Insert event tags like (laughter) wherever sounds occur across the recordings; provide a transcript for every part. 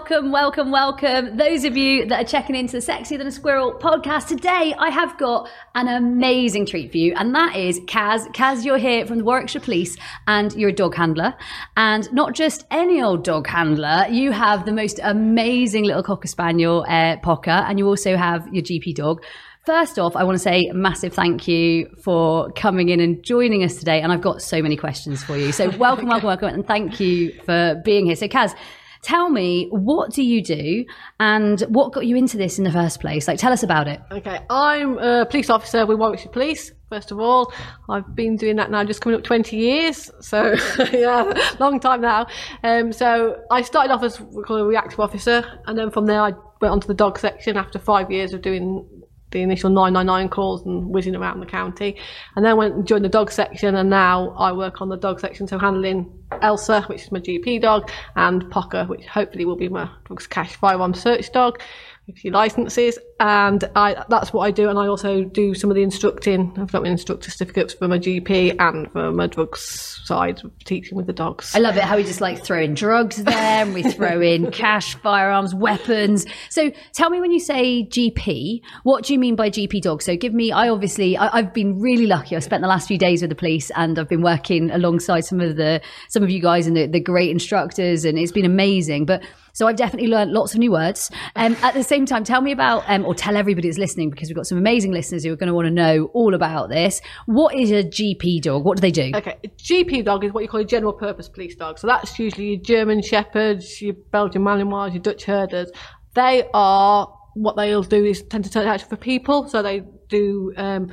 Welcome, welcome, welcome. Those of you that are checking into the Sexier Than a Squirrel podcast today, I have got an amazing treat for you, and that is Kaz. Kaz, you're here from the Warwickshire Police, and you're a dog handler, and not just any old dog handler. You have the most amazing little cocker spaniel, uh, Pocker, and you also have your GP dog. First off, I want to say a massive thank you for coming in and joining us today. And I've got so many questions for you. So welcome, (laughs) welcome, welcome, and thank you for being here. So, Kaz, Tell me, what do you do and what got you into this in the first place? Like, tell us about it. Okay, I'm a police officer with Warwickshire Police. First of all, I've been doing that now just coming up 20 years, so (laughs) yeah, long time now. Um, so I started off as a reactive officer, and then from there I went on to the dog section after five years of doing the initial 999 calls and whizzing around the county. And then went and joined the dog section, and now I work on the dog section, so handling Elsa, which is my GP dog, and Pocker, which hopefully will be my dog's cash firearm search dog a few licenses, and I, that's what I do. And I also do some of the instructing. I've got my instructor certificates for my GP and for my drugs side of teaching with the dogs. I love it how we just like throw in drugs there, and we throw in (laughs) cash, firearms, weapons. So tell me when you say GP, what do you mean by GP dog? So give me. I obviously I, I've been really lucky. I've spent the last few days with the police, and I've been working alongside some of the some of you guys and the, the great instructors, and it's been amazing. But so I've definitely learned lots of new words. Um, at the same time, tell me about, um, or tell everybody that's listening, because we've got some amazing listeners who are going to want to know all about this. What is a GP dog? What do they do? Okay, a GP dog is what you call a general purpose police dog. So that's usually your German Shepherds, your Belgian Malinois, your Dutch Herders. They are what they'll do is tend to turn out for people. So they do, um,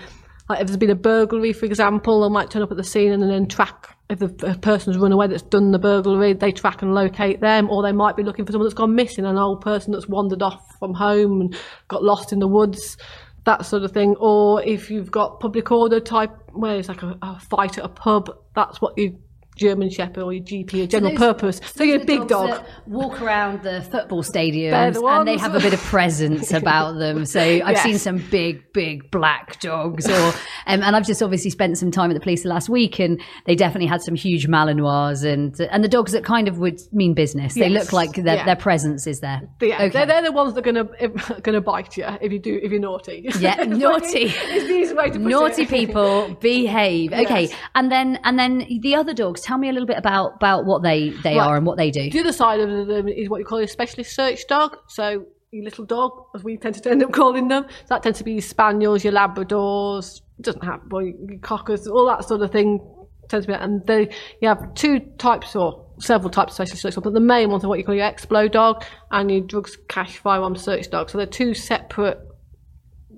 like if there's been a burglary, for example, they might turn up at the scene and then track if the person's run away that's done the burglary, they track and locate them, or they might be looking for someone that's gone missing, an old person that's wandered off from home and got lost in the woods, that sort of thing. Or if you've got public order type, where it's like a, a fight at a pub, that's what you German Shepherd or your GP, a general so those, purpose. So you're a big dog. Walk around the football stadiums the and they have a bit of presence (laughs) about them. So I've yes. seen some big, big black dogs. Or um, and I've just obviously spent some time at the police last week, and they definitely had some huge Malinois and and the dogs that kind of would mean business. They look like their, yeah. their presence is there. Yeah, okay. they're, they're the ones that are gonna (laughs) gonna bite you if you do if you're naughty. Yeah, naughty. it's the easy way to naughty it. people (laughs) behave. Okay, yes. and then and then the other dogs tell me a little bit about about what they they right. are and what they do. The other side of them is what you call a specialist search dog. So your little dog, as we tend to end up calling them, so that tends to be your spaniels, your labradors, doesn't have well, your cockers, all that sort of thing. Tends to be, and they you have two types or several types of specialist search dogs, but the main ones are what you call your explo dog and your drugs cash firearm search dog. So they're two separate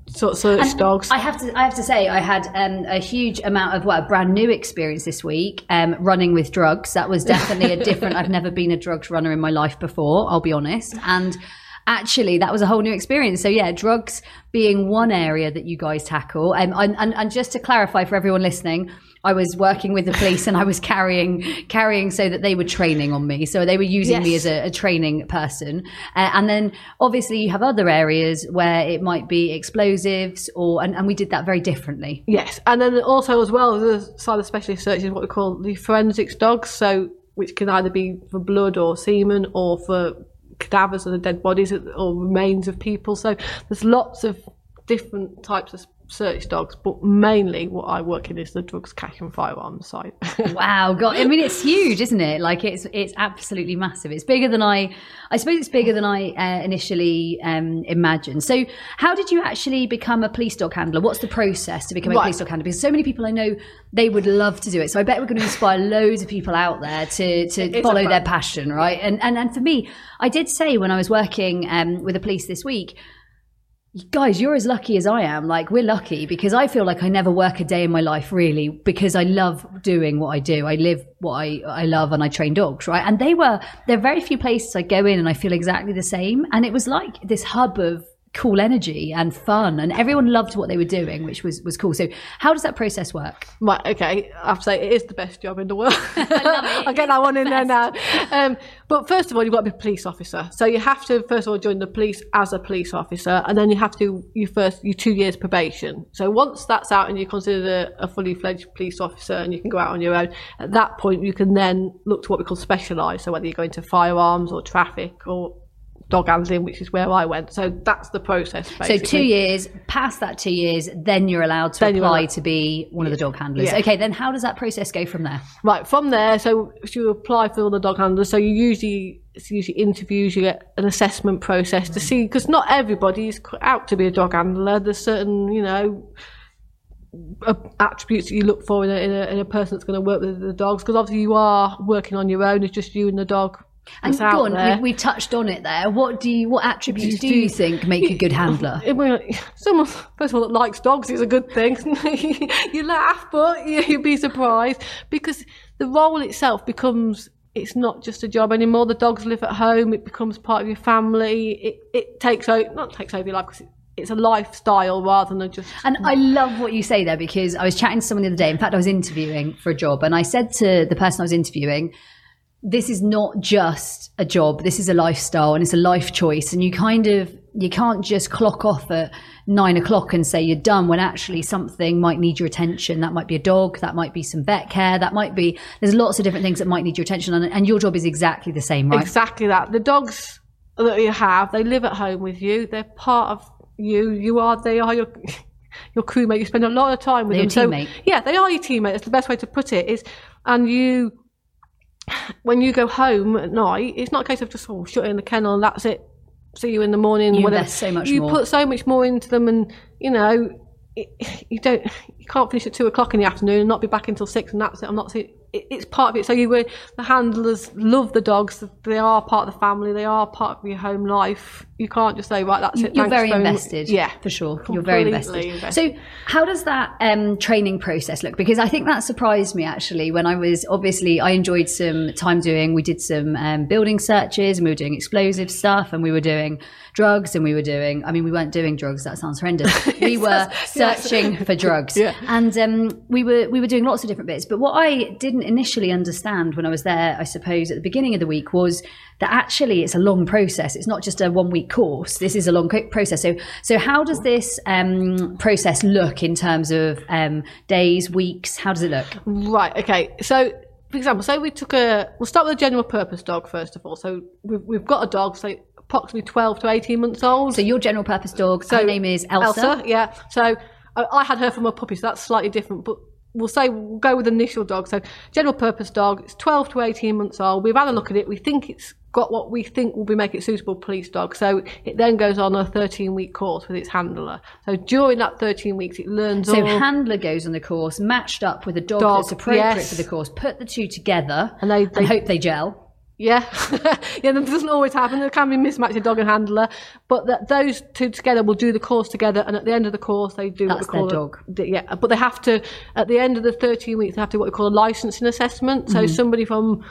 sort of search and dogs. I have to, I have to say, I had um, a huge amount of well, brand new experience this week um, running with drugs. That was definitely a different. I've never been a drugs runner in my life before. I'll be honest, and actually that was a whole new experience. So yeah, drugs being one area that you guys tackle, um, and, and, and just to clarify for everyone listening I was working with the police and I was carrying carrying so that they were training on me. So they were using yes. me as a, a training person. Uh, and then obviously you have other areas where it might be explosives or and, and we did that very differently. Yes. And then also as well the side of specialist search is what we call the forensics dogs. So which can either be for blood or semen or for cadavers or the dead bodies or remains of people. So there's lots of different types of search dogs, but mainly what I work in is the drugs, cash, and firearms side. (laughs) wow, God! I mean, it's huge, isn't it? Like it's it's absolutely massive. It's bigger than I. I suppose it's bigger than I uh, initially um, imagined. So, how did you actually become a police dog handler? What's the process to become a Right. police dog handler? Because so many people I know they would love to do it. So I bet we're going to inspire loads of people out there to to It's follow their passion, right? And and and for me, I did say when I was working um, with the police this week guys you're as lucky as i am. Like we're lucky because i feel like i never work a day in my life really because i love doing what i do. I live what i i love and i train dogs right? And they were there are very few places i go in and i feel exactly the same. And it was like this hub of cool energy and fun and everyone loved what they were doing which was was cool so how does that process work Right, okay. I have to say it is the best job in the world. (laughs) I will (laughs) get that one in there now. Um, but first of all, you've got to be a police officer. So you have to first of all join the police as a police officer, and then you have to you first you two years probation. So once that's out and you're considered a, a fully fledged police officer and you can go out on your own, at that point you can then look to what we call specialised. So whether you're going to firearms or traffic or dog handling, which is where I went. So that's the process. Basically. so two years past that two years then you're allowed to Then apply allowed- to be one of the dog handlers Yeah. okay then how does that process go from there Right, from there, so you apply for all the dog handlers, so you usually it's usually interviews, you get an assessment process to see because not everybody's out to be a dog handler. There's certain, you know, attributes that you look for in a, in a, in a person that's going to work with the dogs because obviously you are working on your own. It's just you and the dog. And go on, we, we've touched on it there. What do you, what attributes Do do you- you think make a good handler? (laughs) Someone first of all that likes dogs is a good thing. (laughs) you laugh, but you- (laughs) you'd be surprised because the role itself becomes. It's not just a job anymore. The dogs live at home. It becomes part of your family. It it takes over, not takes over your life because it, it's a lifestyle rather than just. And I love what you say there because I was chatting to someone the other day. In fact, I was interviewing for a job, and I said to the person I was interviewing, "This is not just a job. This is a lifestyle, and it's a life choice. And you kind of you can't just clock off at nine o'clock and say you're done when actually something might need your attention. That might be a dog. That might be some vet care. That might be there's lots of different things that might need your attention. And, and your job is exactly the same, right? Exactly that. The dogs that you have, they live at home with you. They're part of you. You are. They are your (laughs) your crewmate. You spend a lot of time with They're them. your teammate. So yeah, they are your teammate. That's the best way to put it. Is and you when you go home at night, it's not a case of just oh, shut in the kennel and that's it. See you in the morning. You whatever. so much you more. put so much more into them, and you know. It, you don't. You can't finish at two o'clock in the afternoon and not be back until six, and that's it. I'm not it, it's part of it. So you were the handlers love the dogs. They are part of the family. They are part of your home life. You can't just say right, that's it. You're very very much." invested. Yeah, for sure. You're very invested. invested. So, how does that um, training process look? Because I think that surprised me actually when I was obviously I enjoyed some time doing. We did some um, building searches and we were doing explosive stuff and we were doing drugs and we were doing. I mean, we weren't doing drugs. That sounds horrendous. (laughs) We were searching for drugs, Yeah. and um, we were we were doing lots of different bits. But what I didn't initially understand when I was there, I suppose, at the beginning of the week was that actually it's a long process. It's not just a one week course. This is a long process. So so how does this um, process look in terms of um, days, weeks? How does it look? Right. Okay. So, for example, say we took a. We'll start with a general purpose dog first of all. So we've we've got a dog, say approximately twelve to eighteen months old. So your general purpose dog. So her name is Elsa. yeah. So I, I had her from a puppy, so that's slightly different. But we'll say we'll go with initial dog. So general purpose dog. It's twelve to eighteen months old. We've had a look at it. We think it's got what we think will be make it suitable police dog. So it then goes on a thirteen week course with its handler. So during that thirteen weeks, it learns So all. handler goes on the course, matched up with a dog, Dog, that's appropriate yes. for the course. Put the two together And they- they- hope they gel. Yeah, (laughs) yeah, that doesn't always happen. There can be mismatch of dog and handler, but that those two together will do the course together, and at the end of the course, they do That's what we call their dog. d- yeah, but they have to at the end of the thirteen weeks, they have to do what we call a licensing assessment. Mm-hmm. So somebody from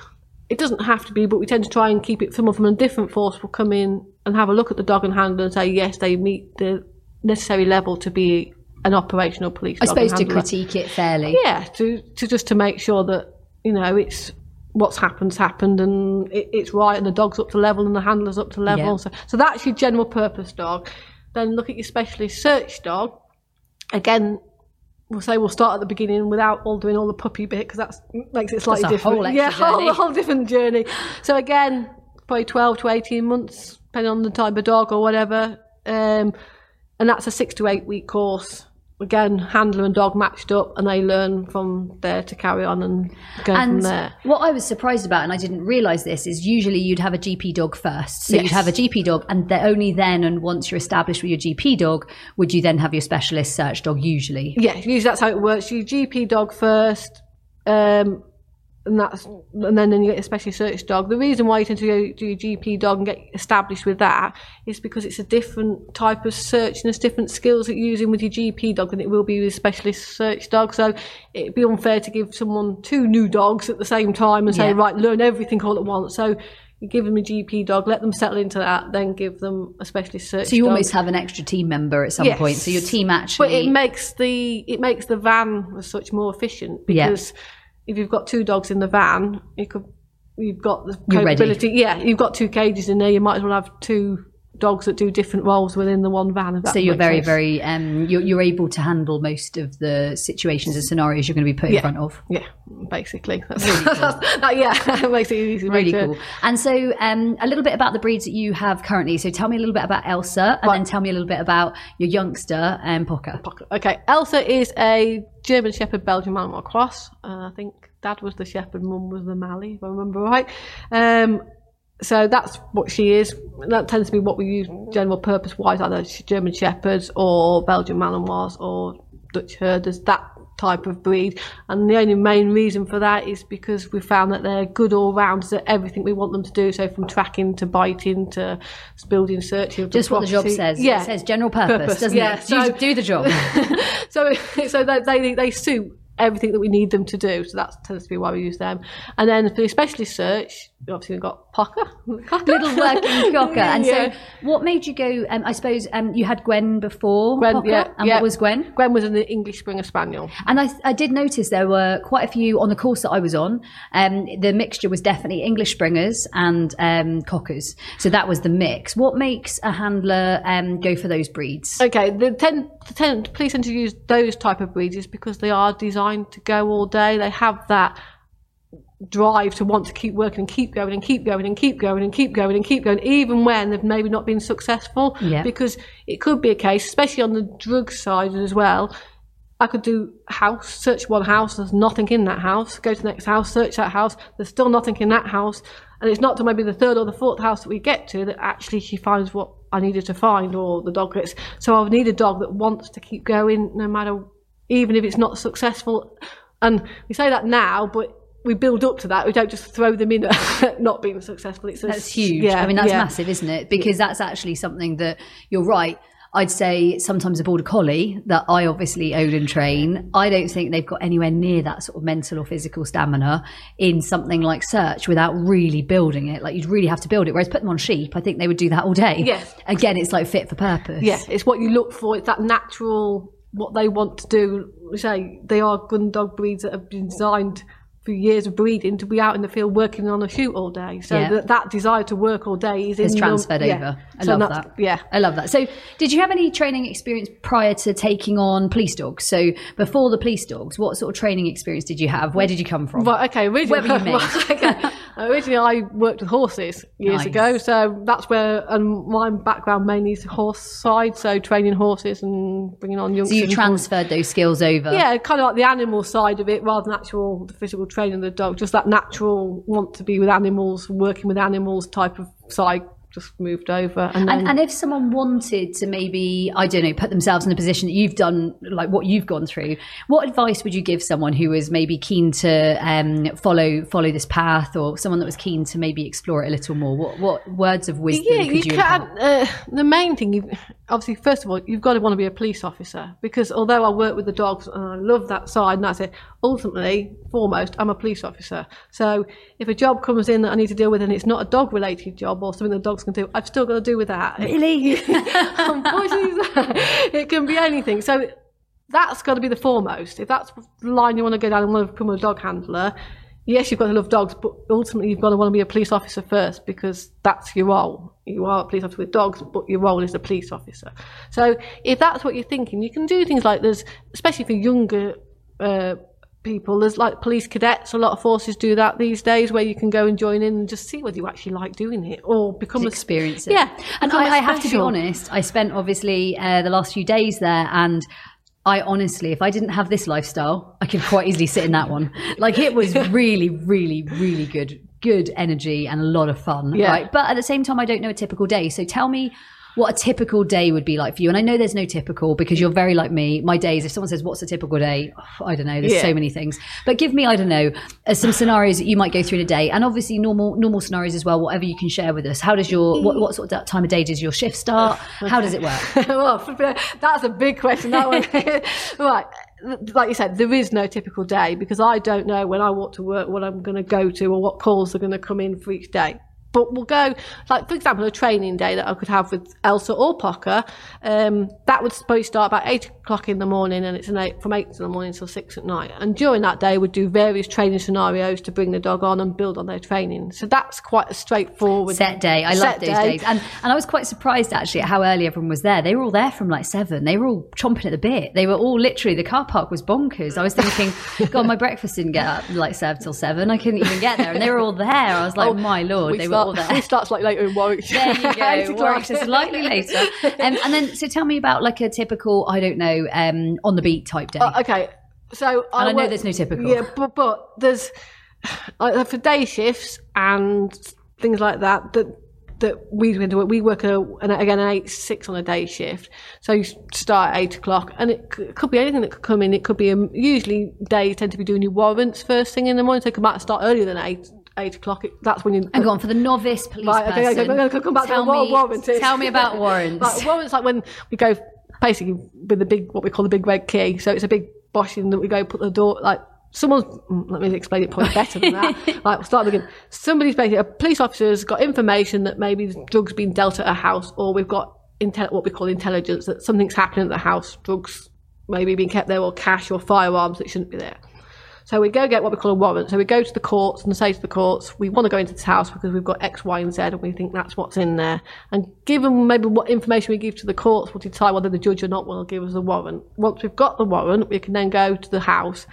it doesn't have to be, but we tend to try and keep it. Someone from a different force will come in and have a look at the dog and handler and say yes, they meet the necessary level to be an operational police. I suppose to critique it fairly. Yeah, to to just to make sure that you know it's what's happened's happened and it, it's right and the dog's up to level and the handler's up to level. Yeah. So so that's your general purpose dog. Then look at your specialist search dog. Again, we'll say we'll start at the beginning without all doing all the puppy bit because that makes it slightly a different. (laughs) whole yeah, whole, whole different journey. So again, probably twelve to eighteen months, depending on the type of dog or whatever. Um, and that's a six to eight week course. Again, handler and dog matched up, and they learn from there to carry on and go from And there. what I was surprised about, and I didn't realise this, is usually you'd have a GP dog first. So you'd have a GP dog, and only then, and once you're established with your GP dog, would you then have your specialist search dog usually. Yeah, usually that's how it works. You GP dog first, um, and that's and then, then you get a specially search dog. The reason why you tend to go do your GP dog and get established with that is because it's a different type of search and there's different skills that you're using with your GP dog than it will be with a specialist search dog. So it'd be unfair to give someone two new dogs at the same time and say, Yeah. right, learn everything all at once. So you give them a GP dog, let them settle into that, then give them a specialist search So you dog. almost have an extra team member at some Yes. point. So your team actually, But it makes the it makes the van as such more efficient Yeah. If you've got two dogs in the van, you could you've got the You're ready. capability. Yeah, you've got two cages in there. You might as well have two dogs that do different roles within the one van. So you're very, sense. very, um, you're, you're able to handle most of the situations and scenarios you're going to be put in Yeah. front of. yeah, basically. (laughs) That's, really that, yeah, (laughs) makes it easy. Really cool. And so, um, a little bit about the breeds that you have currently. So, tell me a little bit about Elsa, and then tell me a little bit about your youngster, um, Pocker. Okay, Elsa is a German Shepherd Belgian Malinois cross. Uh, I think dad was the Shepherd, mum was the Mali, if I remember right. Um, so that's what she is. That tends to be what we use general purpose wise, either German Shepherds or Belgian Malinois or Dutch Herders, that type of breed. And the only main reason for that is because we found that they're good all rounders at everything we want them to do. So from tracking to biting to building, searching. Just what the job says. Yeah. It says general purpose, Purpose, doesn't yeah. it? So- do, do the job. (laughs) so so they, they they suit everything that we need them to do. So that tends to be why we use them. And then for the specialist search, obviously we've got Pocker, (laughs) Little working cocker. And Yeah. so, what made you go? Um, I suppose um, you had Gwen before. Gwen, yeah, And yeah. what was Gwen? Gwen was an English Springer Spaniel. And I, I did notice there were quite a few on the course that I was on. Um, the mixture was definitely English Springers and um, Cockers. So that was the mix. What makes a handler um, go for those breeds? Okay, the ten, the ten, police tend to use those type of breeds is because they are designed to go all day. They have that drive to want to keep working and keep going and keep going and keep going and keep going and keep going, even when they've maybe not been successful. Yeah. Because it could be a case, especially on the drug side as well. I could do house, search one house, there's nothing in that house, go to the next house, search that house, there's still nothing in that house. And it's not till maybe the third or the fourth house that we get to that actually she finds what I needed to find or the dog gets. So I would need a dog that wants to keep going no matter, even if it's not successful. And we say that now, but we build up to that. We don't just throw them in at (laughs) not being successful. It's a- That's huge. Yeah, I mean, that's yeah. massive, isn't it? Because that's actually something that you're right. I'd say sometimes a border collie that I obviously own and train, I don't think they've got anywhere near that sort of mental or physical stamina in something like search without really building it. Like you'd really have to build it. Whereas put them on sheep, I think they would do that all day. Yes. Again, it's like fit for purpose. Yeah, it's what you look for. It's that natural, what they want to do. Say they are gun dog breeds that have been designed years of breeding to be out in the field working on a shoot all day. So Yeah. that, that desire to work all day is It's in them. transferred Yeah. over. I So love that. Yeah. I love that. So, did you have any training experience prior to taking on police dogs? So, before the police dogs, what sort of training experience did you have? Where did you come from? Right, okay. Originally, Where were you made? (laughs) okay. Originally, I worked with horses years Nice. ago, so that's where and my background mainly is horse side, so training horses and bringing on young. So you transferred those skills over. Yeah, kind of like the animal side of it rather than actual the physical training of the dog. Just that natural want to be with animals, working with animals type of side just moved over. And then, And, and if someone wanted to maybe, I don't know, put themselves in a position that you've done, like what you've gone through, what advice would you give someone who was maybe keen to um, follow follow this path, or someone that was keen to maybe explore it a little more? What what words of wisdom yeah, could you you, can. Uh, the main thing, obviously, first of all, you've got to want to be a police officer because although I work with the dogs and I love that side, and that's it. Ultimately, foremost, I'm a police officer. So if a job comes in that I need to deal with and it's not a dog related job or something the dogs can do, I've still got to do with that. Really? (laughs) Unfortunately, it can be anything. So that's got to be the foremost. If that's the line you want to go down and want to become a dog handler, yes, you've got to love dogs, but ultimately you've got to want to be a police officer first because that's your role. You are a police officer with dogs, but your role is a police officer. So if that's what you're thinking, you can do things like there's, especially for younger uh, people, there's like police cadets. A lot of forces do that these days, where you can go and join in and just see whether you actually like doing it or become a experience it. Yeah, and I, I have to be honest. I spent obviously uh, the last few days there, and I honestly, if I didn't have this lifestyle, I could quite easily sit in that one. Like it was (laughs) really, really, really good, good energy and a lot of fun. Yeah. Right. But at the same time, I don't know a typical day. So tell me what a typical day would be like for you. And I know there's no typical because you're very like me. My days, if someone says, what's a typical day? (sighs) I don't know. There's Yeah. so many things. But give me, I don't know, uh, some scenarios that you might go through in a day. And obviously normal, normal scenarios as well, whatever you can share with us. How does your, what, what sort of time of day does your shift start? How does it work? (laughs) well, (laughs) that's a big question. That one, (laughs) right? Like you said, there is no typical day because I don't know when I walk to work what I'm going to go to or what calls are going to come in for each day. But we'll go, like for example, a training day that I could have with Elsa or Pocker. Um, that would to start about eight o'clock in the morning, and it's an eight from eight in the morning till six at night. And during that day, we'd do various training scenarios to bring the dog on and build on their training. So that's quite a straightforward Set day. I love those day. days. And and I was quite surprised actually at how early everyone was there. They were all there from like seven. They were all chomping at the bit. They were all literally the car park was bonkers. I was thinking, (laughs) God, my breakfast didn't get up like served till seven. I couldn't even get there. And they were all there. I was like, oh, my lord, We they start, were all there. (laughs) We start slightly later in Warwickshire. There you (laughs) go. Warwickshire slightly later. Um, and then, so tell me about like a typical, I don't know, um, on the beat type day. Uh, okay, so I know work- there's no typical. Yeah, but but there's uh, for day shifts and things like that that that we it. We work a, an, again an eight six on a day shift, so you start at eight o'clock, and it, c- it could be anything that could come in. It could be um, usually days tend to be doing your warrants first thing in the morning, so you might start earlier than eight eight o'clock. It, that's when you and go on for the novice police Right, okay, okay, person. Going to come back tell to me, a warrant. Tell me about warrants. (laughs) Like, warrants like when we go basically with the big what we call the big red key. So it's a big boshing that we go put the door like someone's mm, let me explain it probably better than that. (laughs) like we'll start again. Somebody's basically a police officer's got information that maybe drugs being dealt at a house or we've got intel- what we call intelligence that something's happening at the house, drugs maybe being kept there or cash or firearms that shouldn't be there. So we go get what we call a warrant. So we go to the courts and say to the courts, we want to go into this house because we've got X, Y, and Z, and we think that's what's in there. And given maybe what information we give to the courts, we'll decide whether the judge or not will give us a warrant. Once we've got the warrant, we can then go to the house.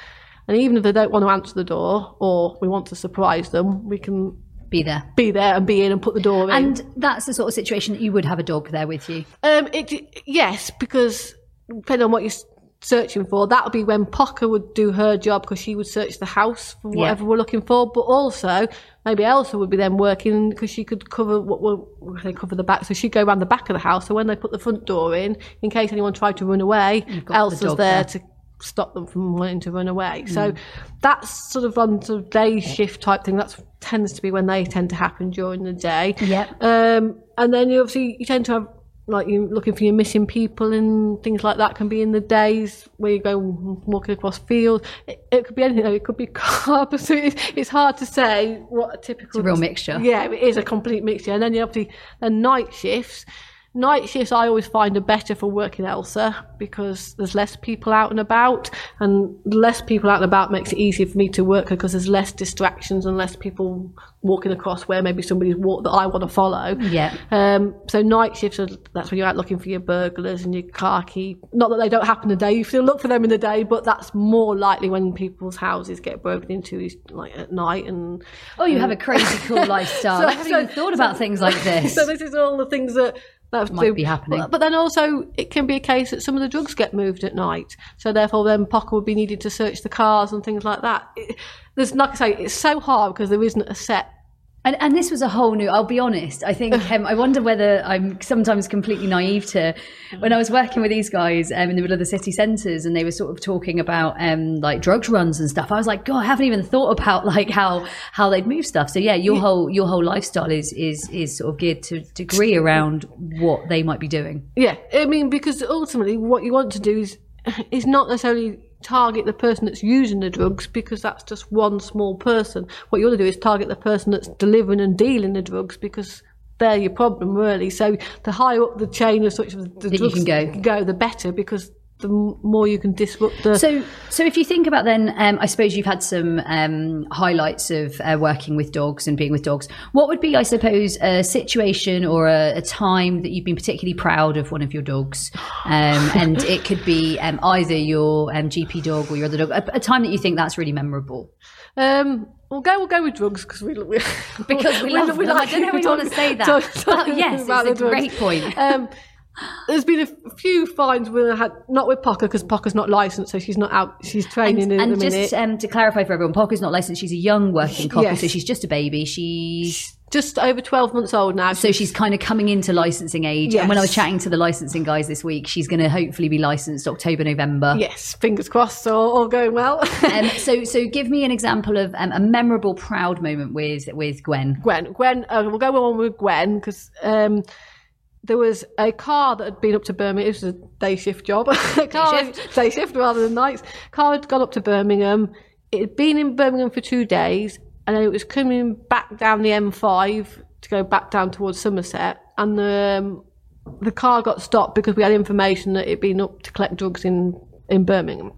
And even if they don't want to answer the door or we want to surprise them, we can Be there. be there and be in and put the door in. And that's the sort of situation that you would have a dog there with you. Um, it, yes, because depending on what you're s- searching for, that would be when Pocker would do her job because she would search the house for Yeah. whatever we're looking for. But also, maybe Elsa would be then working because she could cover what we're, they cover the back. So she'd go around the back of the house. So when they put the front door in, in case anyone tried to run away, got the Elsa's there, there. to stop them from wanting to run away. So that's sort of on sort of day shift type thing. That tends to be when they tend to happen during the day. Yep. Um, and then you obviously you tend to have like you looking for your missing people and things like that can be in the days where you go walking across fields. It, it could be anything. though. It could be (laughs) cars. So it's, it's hard to say what a typical. It's a real mixture. Yeah, it is a complete mixture. And then you obviously the night shifts. Night shifts I always find are better for working Elsa because there's less people out and about, and less people out and about makes it easier for me to work her because there's less distractions and less people walking across where maybe somebody's walked that I want to follow. Yeah. Um, so night shifts are that's when you're out looking for your burglars and your car key. Not that they don't happen in the day. You still look for them in the day, but that's more likely when people's houses get broken into is like at night and Oh, you have a crazy cool (laughs) lifestyle. So- I haven't so- even thought about things like (laughs) this. so this is all the things that that Might do. be happening. But, but then also it can be a case that some of the drugs get moved at night. So therefore, then Pocker would be needed to search the cars and things like that. It, there's like I say, it's so hard because there isn't a set. And, and this was a whole new. I'll be honest. I think (laughs) um, I wonder whether I'm sometimes completely naive to when I was working with these guys um, in the middle of the city centres, and they were sort of talking about um, like drugs runs and stuff. I was like, God, I haven't even thought about like how how they'd move stuff. So yeah, your whole your whole lifestyle is is is sort of geared to degree around what they might be doing. Yeah, I mean because ultimately what you want to do is is not necessarily target the person that's using the drugs because that's just one small person. What you want to do is target the person that's delivering and dealing the drugs because they're your problem really. So the higher up the chain of such the you drugs can go. the better because the more you can disrupt the. So, so if you think about then, um, I suppose you've had some um, highlights of uh, working with dogs and being with dogs. What would be, I suppose, a situation or a, a time that you've been particularly proud of one of your dogs? Um, (laughs) and it could be um, either your um, GP dog or your other dog. A, a time that you think that's really memorable. Um, we'll go. We'll go with drugs because we, we Because we (laughs) love them. I don't know talk- want to say that. talk- talk But yes, about it's a great point. There's been a few fines I had not with Pocker because Pocker's not licensed, so she's not out. She's training in and a minute. just um, to clarify for everyone, Pocker's not licensed. She's a young working cocker, Yes. so she's just a baby. She's just over 12 months old now. so she's kind of coming into licensing age. And when I was chatting to the licensing guys this week, she's going to hopefully be licensed October, November. yes, fingers crossed, all, all going well. (laughs) Um, so, so give me an example of um, a memorable, proud moment with with Gwen. Gwen. Gwen, uh, we'll go on with Gwen because um, there was a car that had been up to Birmingham. It was a day shift job. (laughs) A car- shift. day shift rather than nights. Car had gone up to Birmingham. It had been in Birmingham for two days, and then it was coming back down the M5 to go back down towards Somerset, and the um, the car got stopped because we had information that it'd been up to collect drugs in in Birmingham.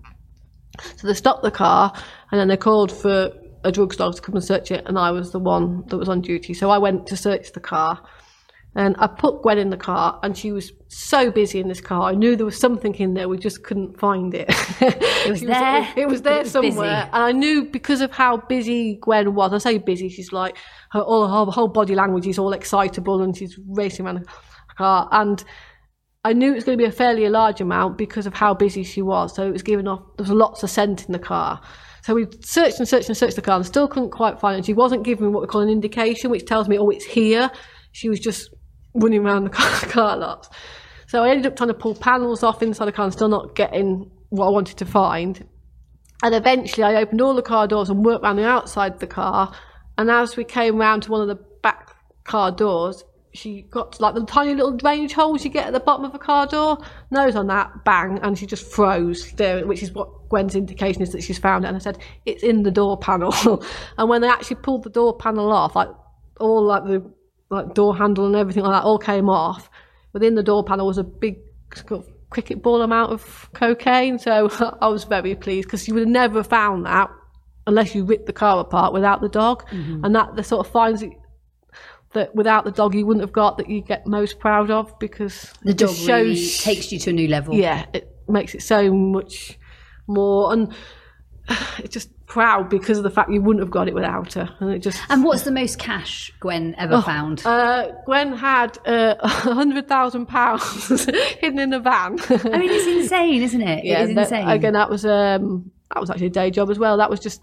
So they stopped the car and then they called for a drugs dog to come and search it, and I was the one that was on duty. So I went to search the car. And I put Gwen in the car, and she was so busy in this car. I knew there was something in there, we just couldn't find it. it was (laughs) there, It was there it was busy. somewhere, and I knew because of how busy Gwen was. I say busy; she's like her all her whole body language is all excitable, and she's racing around the car. And I knew it was going to be a fairly large amount because of how busy she was. So it was giving off, there was lots of scent in the car. So we searched and searched and searched the car and still couldn't quite find it. She wasn't giving me what we call an indication, which tells me, oh, it's here. She was just running around the car, (laughs) car lots. So I ended up trying to pull panels off inside the car and still not getting what I wanted to find. And eventually I opened all the car doors and worked around the outside of the car. And as we came round to one of the back car doors, she got to like the tiny little drainage holes you get at the bottom of a car door. Nose on that, bang, and she just froze there, which is what Gwen's indication is that she's found it. And I said, it's in the door panel. (laughs) and when they actually pulled the door panel off, like all like the like door handle and everything like that all came off. Within the door panel was a big sort of cricket ball amount of cocaine. So (laughs) I was very pleased because you would have never found that unless you ripped the car apart without the dog. Mm-hmm. And that the sort of finds that, that without the dog you wouldn't have got that you get most proud of because The dog just really shows takes you to a new level. yeah, it makes it so much more and (sighs) it just proud because of the fact you wouldn't have got it without her. And it just And what's the most cash Gwen ever found? uh, Gwen had uh, (laughs) a hundred thousand pounds (laughs) hidden in a van. I mean, it's insane, isn't it? it is that- insane. again, that was um, that was actually a day job as well. That was just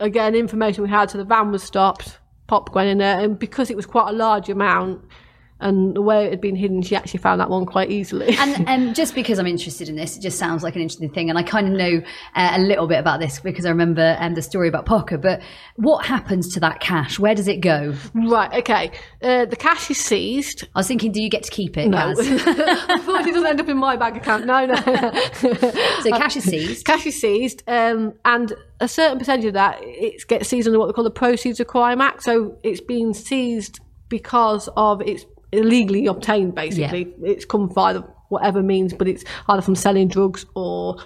again information we had. So the van was stopped, popped Gwen in there, and because it was quite a large amount, and the way it had been hidden, she actually found that one quite easily. and (laughs) um, just because I'm interested in this, it just sounds like an interesting thing, and I kind of know uh, a little bit about this because I remember um, the story about Pocker. But what happens to that cash? Where does it go? right, okay. Uh, the cash is seized. I was thinking, do you get to keep it? No, unfortunately, (laughs) it doesn't end up in my bank account. No, no. (laughs) So cash is seized. cash is seized, um, and a certain percentage of that it gets seized under what they call the Proceeds of Crime Act. So it's been seized because of it's illegally obtained. Basically, it's come via whatever means, but it's either from selling drugs or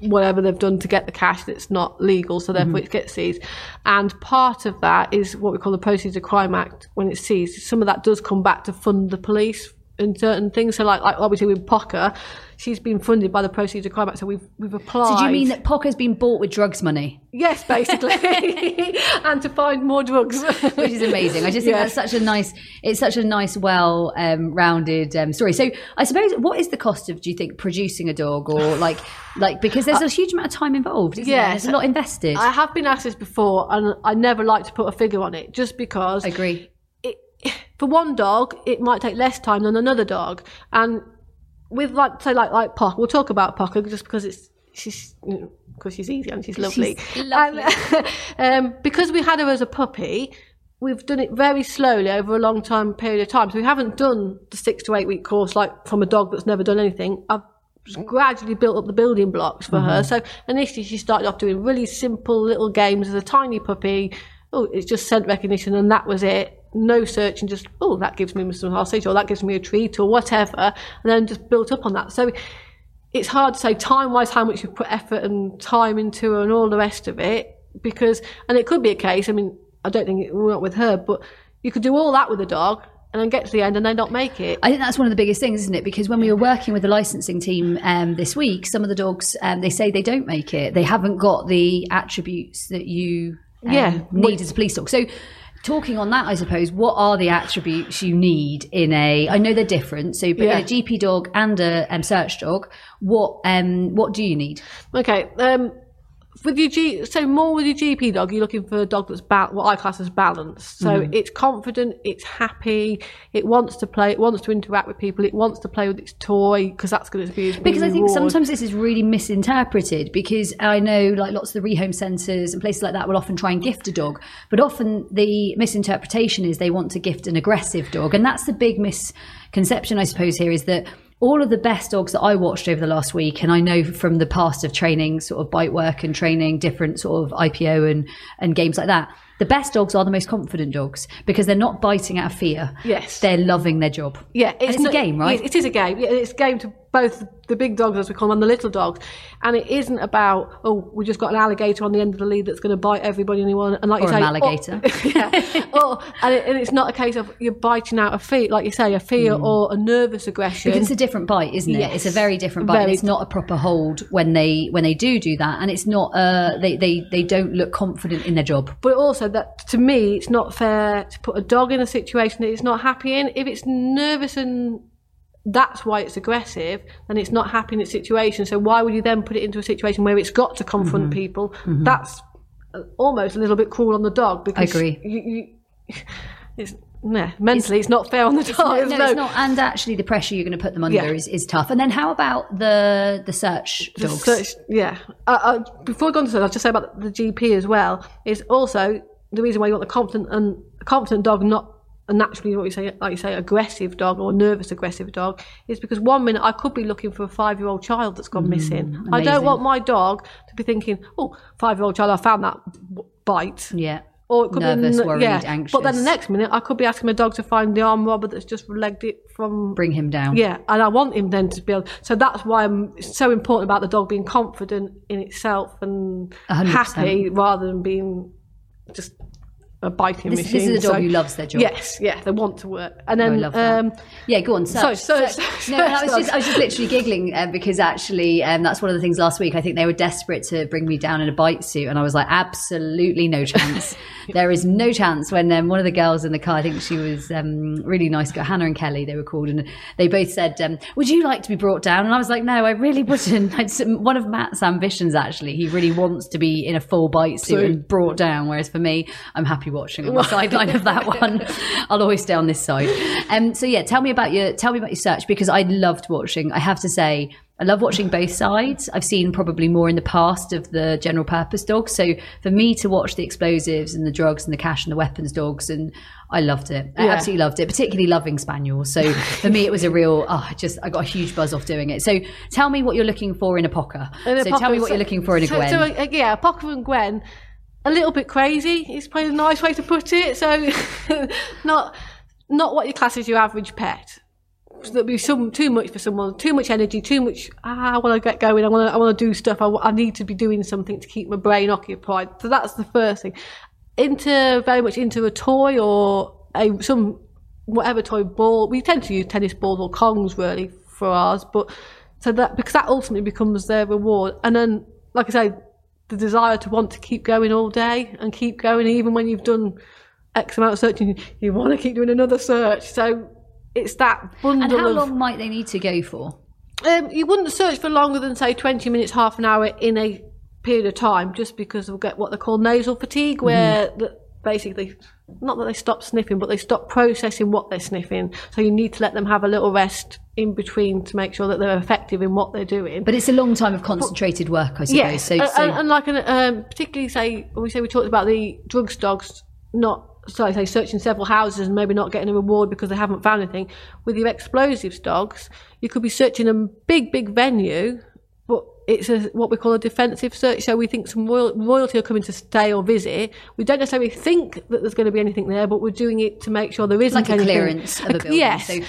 whatever they've done to get the cash that's not legal, so therefore mm-hmm. it gets seized. And part of that is what we call the Proceeds of Crime Act. When it's seized, some of that does come back to fund the police in certain things. So, like, like obviously with Pocker, she's been funded by the Proceeds of Crime Act. So we've we've applied. So do you mean that Pocker's been bought with drugs money? Yes, basically, (laughs) and to find more drugs. which is amazing. I just think that's such a nice. It's such a nice, well um, rounded um, story. So I suppose, what is the cost of? Do you think producing a dog, or like, like because there's a huge amount of time involved? Isn't there? Yes. there's a lot invested. I have been asked this before, and I never like to put a figure on it, just because I agree. for one dog, it might take less time than another dog. And with like say like like Pock, we'll talk about Pock just because it's she's because she's easy and she's lovely. She's lovely. And, (laughs) um, because we had her as a puppy, we've done it very slowly over a long time period of time. So we haven't done the six to eight week course like from a dog that's never done anything. I've gradually built up the building blocks for her. So initially she started off doing really simple little games as a tiny puppy. Oh, it's just scent recognition and that was it. No search and just, oh, that gives me some sausage or that gives me a treat or whatever. And then just built up on that. So it's hard to say time wise how much you put effort and time into and all the rest of it because and it could be a case i mean i don't think it will not with her but you could do all that with a dog and then get to the end and then not make it I think that's one of the biggest things, isn't it? Because when we were working with the licensing team um, this week, some of the dogs um, they say they don't make it. They haven't got the attributes that you um, Yeah. need as a police dog. So. Talking on that, I suppose, what are the attributes you need in a? I know they're different. So, but Yeah. in a GP dog and a um, search dog, what um, what do you need? Okay. Um, with your G, so more with your GP dog, you're looking for a dog that's ba- what I class as balanced. So Mm-hmm. it's confident, it's happy, it wants to play, it wants to interact with people, it wants to play with its toy because that's going to be its Because I think sometimes this is really misinterpreted because I know like lots of the rehome centres and places like that will often try and gift a dog, but often the misinterpretation is they want to gift an aggressive dog. And that's the big misconception, I suppose, here is that all of the best dogs that I watched over the last week, and I know from the past of training sort of bite work and training different sort of IPO and, and games like that, the best dogs are the most confident dogs because they're not biting out of fear. Yes. They're loving their job. Yeah, it's, a not- game, right? It is a game. It's a game to both the big dogs, as we call them, and the little dogs. And it isn't about oh, we just got an alligator on the end of the lead that's going to bite everybody and anyone. And like Or you an alligator. Or, (laughs) yeah. (laughs) or, and, it, and it's not a case of you're biting out a fear, like you say, a fear or a nervous aggression. Mm. Because it's a different bite, isn't it? It's a very different bite. and Very- it's not a proper hold when they when they do do that, and it's not. Uh, they they they don't look confident in their job. but also that to me, it's not fair to put a dog in a situation that it's not happy in. If it's nervous and that's why it's aggressive, then it's not happy in its situation. So why would you then put it into a situation where it's got to confront Mm-hmm. people? That's uh, almost a little bit cruel on the dog because I agree. You, you, (laughs) it's mentally it's, not fair on the dog. no, There's no, no- it's not. And actually, the pressure you're going to put them under Yeah. is, is tough. And then how about the the search The dogs? search- yeah. Uh, uh, before I go on to that, I'll just say about the GP as well. Is also the reason why you want the confident and a confident dog, not a naturally what you say, like you say, aggressive dog or nervous aggressive dog, is because one minute I could be looking for a five year old child that's gone mm, missing. I don't want my dog to be thinking, "Oh, five year old child, I found that bite." yeah. Or it could Nervous, be, worried, yeah. anxious. But then the next minute, I could be asking my dog to find the arm robber that's just legged it from Bring him down. yeah, and I want him then to be able. So that's why I'm it's so important about the dog being confident in itself and 100%. happy rather than being just a biting This, machine. this is a dog So- who loves their job. Yes, yeah, they want to work, and I then love that. um, Yeah, go on. Search, search- search. No, I was (laughs) just I was just literally giggling uh, because actually um, that's one of the things last week. I think they were desperate to bring me down in a bite suit, and I was like, absolutely no chance. (laughs) there is no chance. When um, one of the girls in the car, I think she was um, really nice girl, Hannah and Kelly, they were called, and they both said, um, "Would you like to be brought down?" And I was like, "No, I really wouldn't." (laughs) It's one of Matt's ambitions actually. He really wants to be in a full bite suit So- and brought down, whereas for me, I'm happy watching on the sideline of that one. (laughs) I'll always stay on this side. Um, so yeah, tell me about your tell me about your search because I loved watching. I have to say. I love watching both sides. I've seen probably more in the past of the general purpose dogs. So for me to watch the explosives and the drugs and the cash and the weapons dogs, and I loved it. I Yeah. absolutely loved it, particularly loving spaniels. So (laughs) for me, it was a real. Oh, I just I got a huge buzz off doing it. So tell me what you're looking for in a pocker. in a so tell me what you're looking for in a so- Gwen. So, uh, yeah, Pocker and Gwen, a little bit crazy. Is probably a nice way to put it. So (laughs) not not what you class as your average pet. So There'll be some too much for someone, too much energy, too much. Ah, I want to get going. I want to. I want to do stuff. I, I need to be doing something to keep my brain occupied. So that's the first thing. Into very much into a toy or a some whatever toy ball. We tend to use tennis balls or kongs really for ours, but so that because that ultimately becomes their reward. And then, like I say, the desire to want to keep going all day and keep going, even when you've done X amount of searching, you want to keep doing another search. So it's that bundle and how of. long might they need to go for? Um, you wouldn't search for longer than say 20 minutes, half an hour in a period of time, just because they'll get what they call nasal fatigue, where the, basically, not that they stop sniffing, but they stop processing what they're sniffing. So you need to let them have a little rest in between to make sure that they're effective in what they're doing. But it's a long time of concentrated work, I suppose. Yes, So, and, so and, like an, um, particularly say we say we talked about the drugs dogs not so I say searching several houses and maybe not getting a reward because they haven't found anything. With your explosives dogs, you could be searching a big big venue, but it's a, what we call a defensive search. So we think some royal, royalty are coming to stay or visit. We don't necessarily think that there's going to be anything there, but we're doing it to make sure there isn't like a anything. clearance of a building. Yes. So,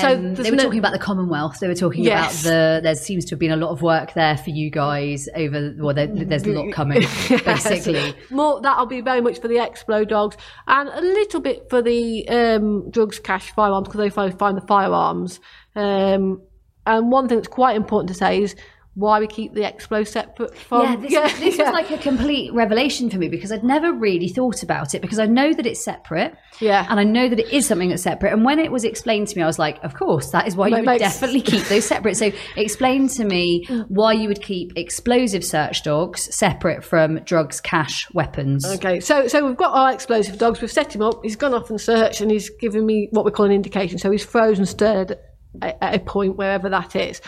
So um, there's they were no- talking about the Commonwealth. They were talking Yes. about the. There seems to have been a lot of work there for you guys over. Well, there, there's a lot coming, (laughs) basically. More that'll be very much for the Explo dogs and a little bit for the um, drugs cash firearms because they find, find the firearms. Um, and one thing that's quite important to say is why we keep the Explo separate from. yeah, this, (laughs) was, this was like a complete revelation for me because I'd never really thought about it because I know that it's separate. Yeah. And I know that it is something that's separate. And when it was explained to me, I was like, of course, that is why you would makes- definitely keep those separate. So explain to me why you would keep explosive search dogs separate from drugs, cash, weapons. Okay, so so we've got our explosive dogs. We've set him up. He's gone off and searched, and he's given me what we call an indication. So he's frozen, stirred at a point wherever that is.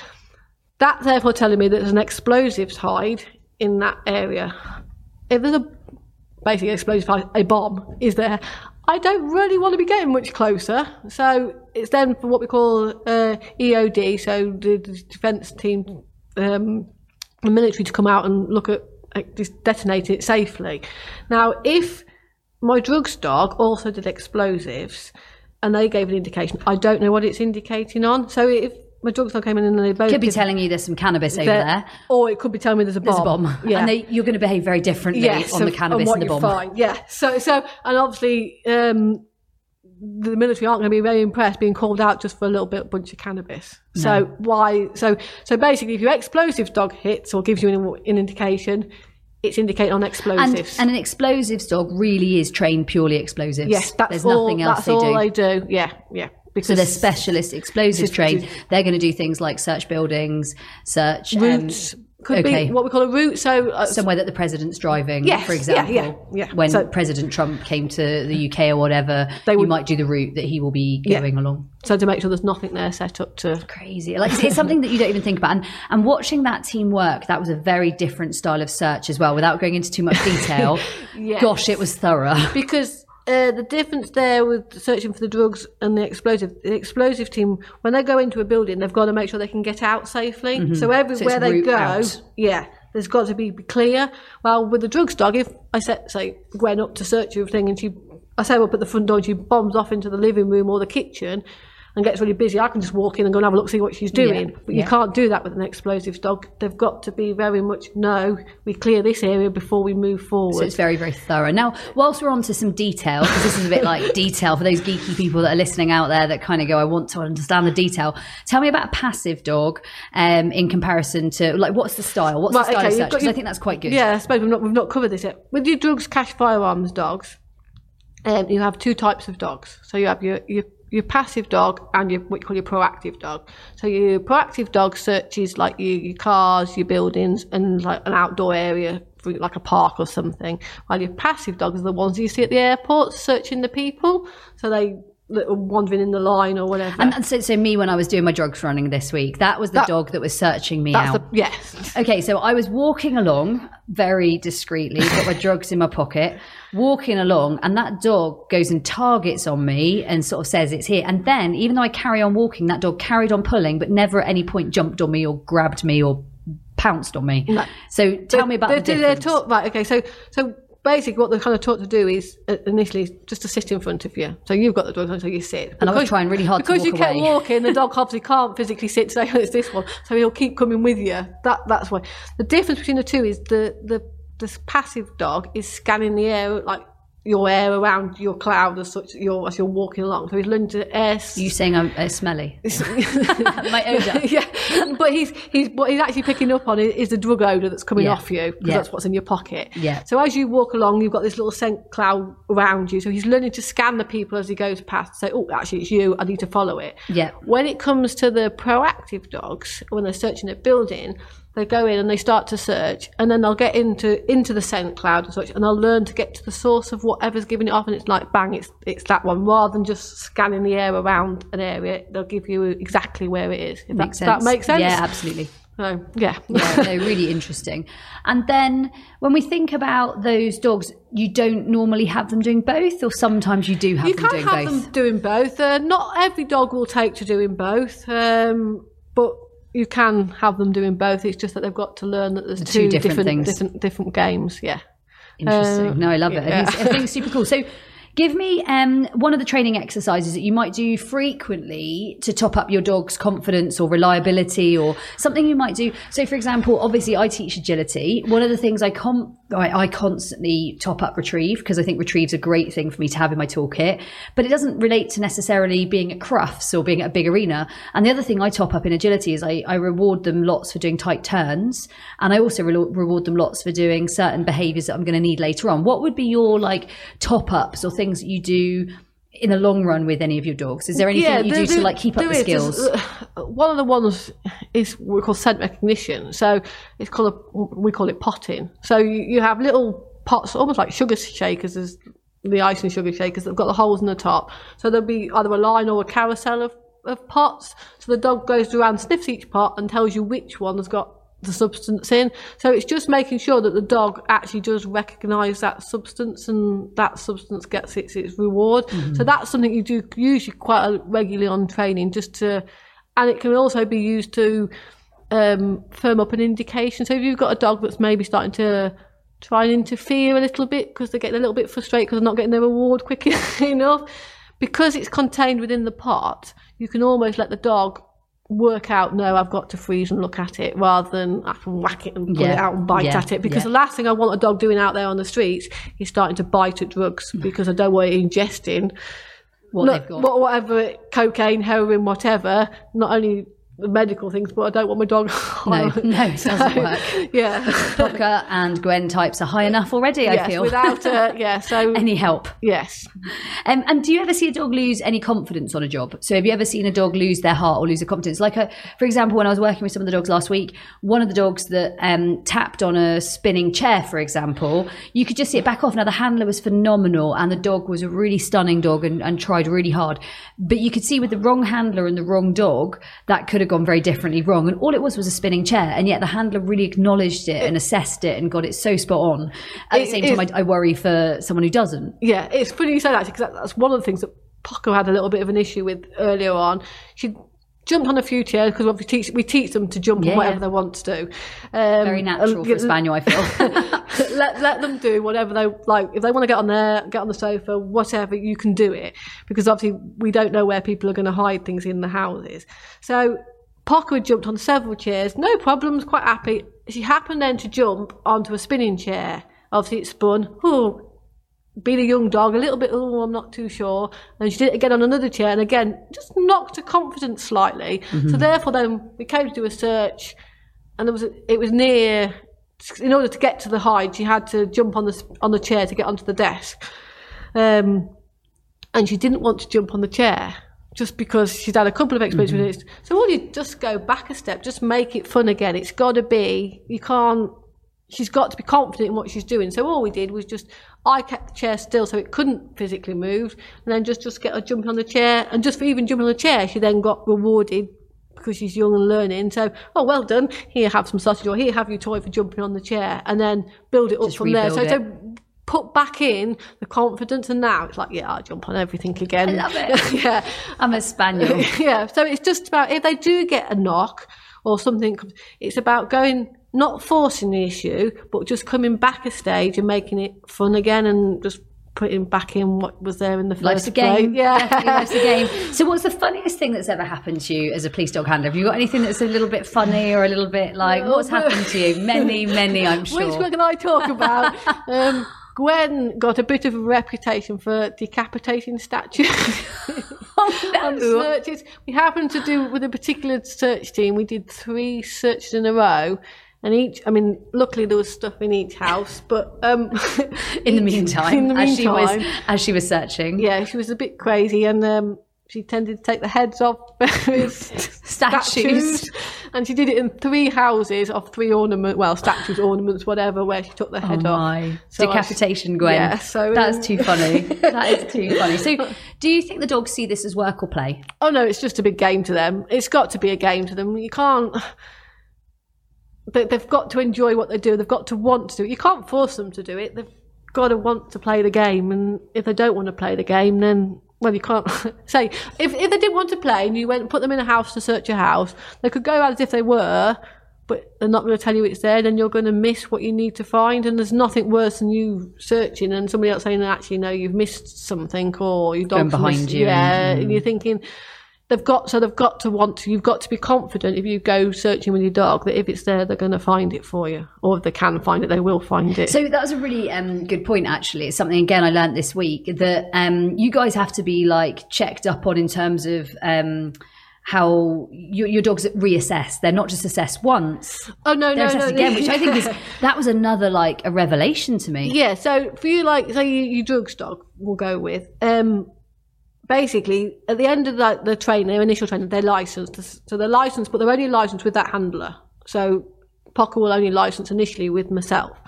That's therefore telling me that there's an explosives hide in that area. If there's a basically explosive a bomb is there. I don't really want to be getting much closer. So it's then for what we call uh, EOD, so the, the defence team, um, the military to come out and look at like, just detonating it safely. Now, if my drugs dog also did explosives and they gave an indication, I don't know what it's indicating on. So if my drugs dog came in and they both Could be did telling you there's some cannabis over there. or it could be telling me there's a bomb. There's a bomb. Yeah. And they, you're going to behave very differently yes, on the cannabis and the bomb. find. Yeah. So so and obviously um, the military aren't going to be very impressed being called out just for a little bit bunch of cannabis. So why? So so basically, if your explosives dog hits or gives you an, an indication, it's indicating on And, explosives. and an explosives dog really is trained purely explosives. yes, that's There's all. nothing else that's they all do. they do. Yeah, yeah. Because So they're specialist explosives trained. They're going to do things like search buildings, search um, routes could okay. be what we call a route. So uh, somewhere that the president's driving, Yes, for example. yeah, yeah. When So- President Trump came to the UK or whatever, They you would- might do the route that he will be Yeah. going along. so to make sure there's nothing there set up to Crazy. Like it's, it's something that you don't even think about. And and watching that team work, that was a very different style of search as well. Without going into too much (laughs) detail, Yes. gosh, it was thorough. because uh, the difference there with searching for the drugs and the explosive, the explosive team, when they go into a building, they've got to make sure they can get out safely. So everywhere they go, out. yeah, there's got to be clear. Well, with the drugs dog, if I set say Gwen up to search everything and she, I say up at the front door and she bombs off into the living room or the kitchen. And gets really busy. I can just walk in and go and have a look, see what she's doing. But you can't do that with an explosives dog. They've got to be very much no. We clear this area before we move forward. So it's very, very thorough. Now, whilst we're on to some detail, because this is a bit like (laughs) detail for those geeky people that are listening out there that kind of go, I want to understand the detail. Tell me about a passive dog um, in comparison to, like, what's the style? What's Right, the style okay, search? got 'Cause I think that's quite good. Yeah, I suppose we've not we've not covered this yet. With your drugs, cash, firearms dogs, um, you have two types of dogs. So you have your your, your passive dog and your what you call your proactive dog. So your proactive dog searches like your, your cars, your buildings, and like an outdoor area, for like a park or something. While your passive dogs are the ones you see at the airport searching the people. So they are wandering in the line or whatever. And, and so, so me, when I was doing my drugs running this week, that was the That- dog that was searching me that's out. the yes. Okay, so I was walking along very discreetly, got my drugs in my pocket, walking along, and that dog goes and targets on me and sort of says it's here. And then, even though I carry on walking, that dog carried on pulling, but never at any point jumped on me or grabbed me or pounced on me. So tell me about they, the they- difference. They're taught right. Okay, so so basically, what they're kind of taught to do is uh, initially just to sit in front of you. So you've got the dog, so you sit. And I was Because- trying really hard to because you walk kept away. walking. The dog obviously can't physically sit. So (laughs) it's this one, so he'll keep coming with you. That that's why. The difference between the two is the the this passive dog is scanning the air like your air around your cloud as such you're, as you're walking along. So he's learning to air. you saying I'm uh, smelly? (laughs) (laughs) my odor. (laughs) yeah, but he's he's what he's actually picking up on is, is the drug odor that's coming Yeah. off you because Yeah. that's what's in your pocket. Yeah. So as you walk along, you've got this little scent cloud around you. So he's learning to scan the people as he goes past. Say, oh, actually, it's you. I need to follow it. Yeah. When it comes to the proactive dogs, when they're searching a building, they go in and they start to search, and then they'll get into into the scent cloud and such, and they'll learn to get to the source of whatever's giving it off, and it's like bang, it's it's that one, rather than just scanning the air around an area. They'll give you exactly where it is. If Makes that, sense. that makes sense. Yeah, absolutely. So, yeah. yeah, no, really (laughs) interesting. And then when we think about those dogs, you don't normally have them doing both, or sometimes you do have you them can doing have both. them doing both. Uh, not every dog will take to doing both, um, but you can have them doing both. It's just that they've got to learn that there's The two, two different different things. different different games. Yeah. Interesting. Uh, no, I love it. I think, it's, I think it's super cool. So, give me um, one of the training exercises that you might do frequently to top up your dog's confidence or reliability, or something you might do. So, for example, obviously, I teach agility. One of the things I com- I, I constantly top up retrieve because I think retrieve's a great thing for me to have in my toolkit, but it doesn't relate to necessarily being at Crufts or being at a big arena. And the other thing I top up in agility is I, I reward them lots for doing tight turns, and I also re- reward them lots for doing certain behaviours that I'm going to need later on. What would be your like top ups or things that you do? In the long run, with any of your dogs, is there anything that you do to like keep up the. Skills? uh, One of the ones is what we call scent recognition. So it's called a, we call it potting. So you, you have little pots, almost like sugar shakers, as the icing sugar shakers that've got the holes in the top. So there'll be either a line or a carousel of, of pots. So the dog goes around, sniffs each pot, and tells you which one has got the substance in. So it's just making sure that the dog actually does recognise that substance and that substance gets its, its reward. So that's something you do usually quite regularly on training just to, and it can also be used to um, firm up an indication. So if you've got a dog that's maybe starting to try and interfere a little bit because they're getting a little bit frustrated because they're not getting their reward quick (laughs) enough, because it's contained within the pot, you can almost let the dog work out, no, I've got to freeze and look at it rather than I can whack it and pull Yeah, it out and bite yeah, at it. Because yeah. the last thing I want a dog doing out there on the streets is starting to bite at drugs hmm. because I don't want it ingesting What got? whatever, cocaine, heroin, whatever. Not only medical things, but I don't want my dog. (laughs) No, (laughs) no, it doesn't work. (laughs) Yeah. Booker and Gwen types are high enough already. I yes, feel. without uh, yeah. So any help. yes, Um, and do you ever see a dog lose any confidence on a job? So have you ever seen a dog lose their heart or lose their confidence? Like, a, for example, when I was working with some of the dogs last week, one of the dogs that um, tapped on a spinning chair, for example, you could just see it back off. Now the handler was phenomenal, and the dog was a really stunning dog and, and tried really hard. But you could see with the wrong handler and the wrong dog, that could have gone very differently wrong. And all it was was a spinning chair, and yet the handler really acknowledged it and assessed it and got it so spot on. At the same time, I, I worry for someone who doesn't. yeah. It's funny you say that because that's one of the things that Paco had a little bit of an issue with earlier on. She jumped on a few chairs because we teach we teach them to jump Yeah, on whatever yeah. they want to do. Um, Very natural for a spaniel, I feel. (laughs) let let them do whatever they like. If they want to get on there, get on the sofa, whatever, you can do it because obviously we don't know where people are going to hide things in the houses. So Parker had jumped on several chairs, no problems, quite happy. She happened then to jump onto a spinning chair. Obviously, it spun. Oh, being a young dog, a little bit, oh, I'm not too sure. And she did it again on another chair, and again, just knocked her confidence slightly. So therefore, then we came to do a search, and there was a, it was near. In order to get to the hide, she had to jump on the on the chair to get onto the desk, um, and she didn't want to jump on the chair just because she'd had a couple of experiences with mm-hmm. it. So all you just go back a step, just make it fun again. It's got to be. You can't she's got to be confident in what she's doing. So all we did was just I kept the chair still so it couldn't physically move, and then just just get her jumping on the chair, and just for even jumping on the chair, she then got rewarded because she's young and learning. So oh well done, here have some sausage, or here have your toy for jumping on the chair, and then build it up Just from there. So, rebuild so put back in the confidence, and now it's like yeah, I'll jump on everything again. I love it. (laughs) yeah. I'm a spaniel. (laughs) yeah, so it's just about if they do get a knock or something, it's about going, not forcing the issue, but just coming back a stage and making it fun again and just putting back in what was there in the first Life's a place. game. Yeah. Life's a game. So, what's the funniest thing that's ever happened to you as a police dog handler? Have you got anything that's a little bit funny or a little bit like what's happened to you? Many, many, I'm (laughs) sure. Which one can I talk about? um, Gwen got a bit of a reputation for decapitating statues. (laughs) Oh, on searches. We happened to do with a particular search team. We did three searches in a row, and each. I mean, luckily there was stuff in each house, but um, (laughs) In the meantime, in the meantime, as she was as she was searching, yeah, she was a bit crazy, and um, she tended to take the heads off (laughs) various (laughs) Statues. and she did it in three houses of three ornament, well, statues, ornaments, whatever, where she took the Oh head off. my So I- decapitation, Gwen. Yeah, so, that's um, too funny. (laughs) that is too funny. So, do you think the dogs see this as work or play? Oh no, it's just a big game to them. It's got to be a game to them. You can't. They, they've got to enjoy what they do. They've got to want to do it. You can't force them to do it. They've got to want to play the game. And if they don't want to play the game, then well, you can't (laughs) say if if they didn't want to play and you went and put them in a house to search a house, they could go out as if they were. But they're not going to tell you it's there, then you're going to miss what you need to find. And there's nothing worse than you searching and somebody else saying, actually, no, you've missed something or your dog's behind missed- you Yeah, and- and you're thinking, they've got so they've got to want to. You've got to be confident if you go searching with your dog that if it's there, they're going to find it for you, or if they can find it, they will find it. So that was a really um, good point. Actually, it's something again I learned this week that um, you guys have to be like checked up on in terms of um, how your, your dogs reassess. They're not just assessed once; oh no, they're no, no, again, which I think is (laughs) that was another like a revelation to me. Yeah, so for you, like, say you, your drugs dog, we'll go with. Um, basically, at the end of the, the training, their initial training, they're licensed. So they're licensed, but they're only licensed with that handler. So Pocker will only license initially with myself.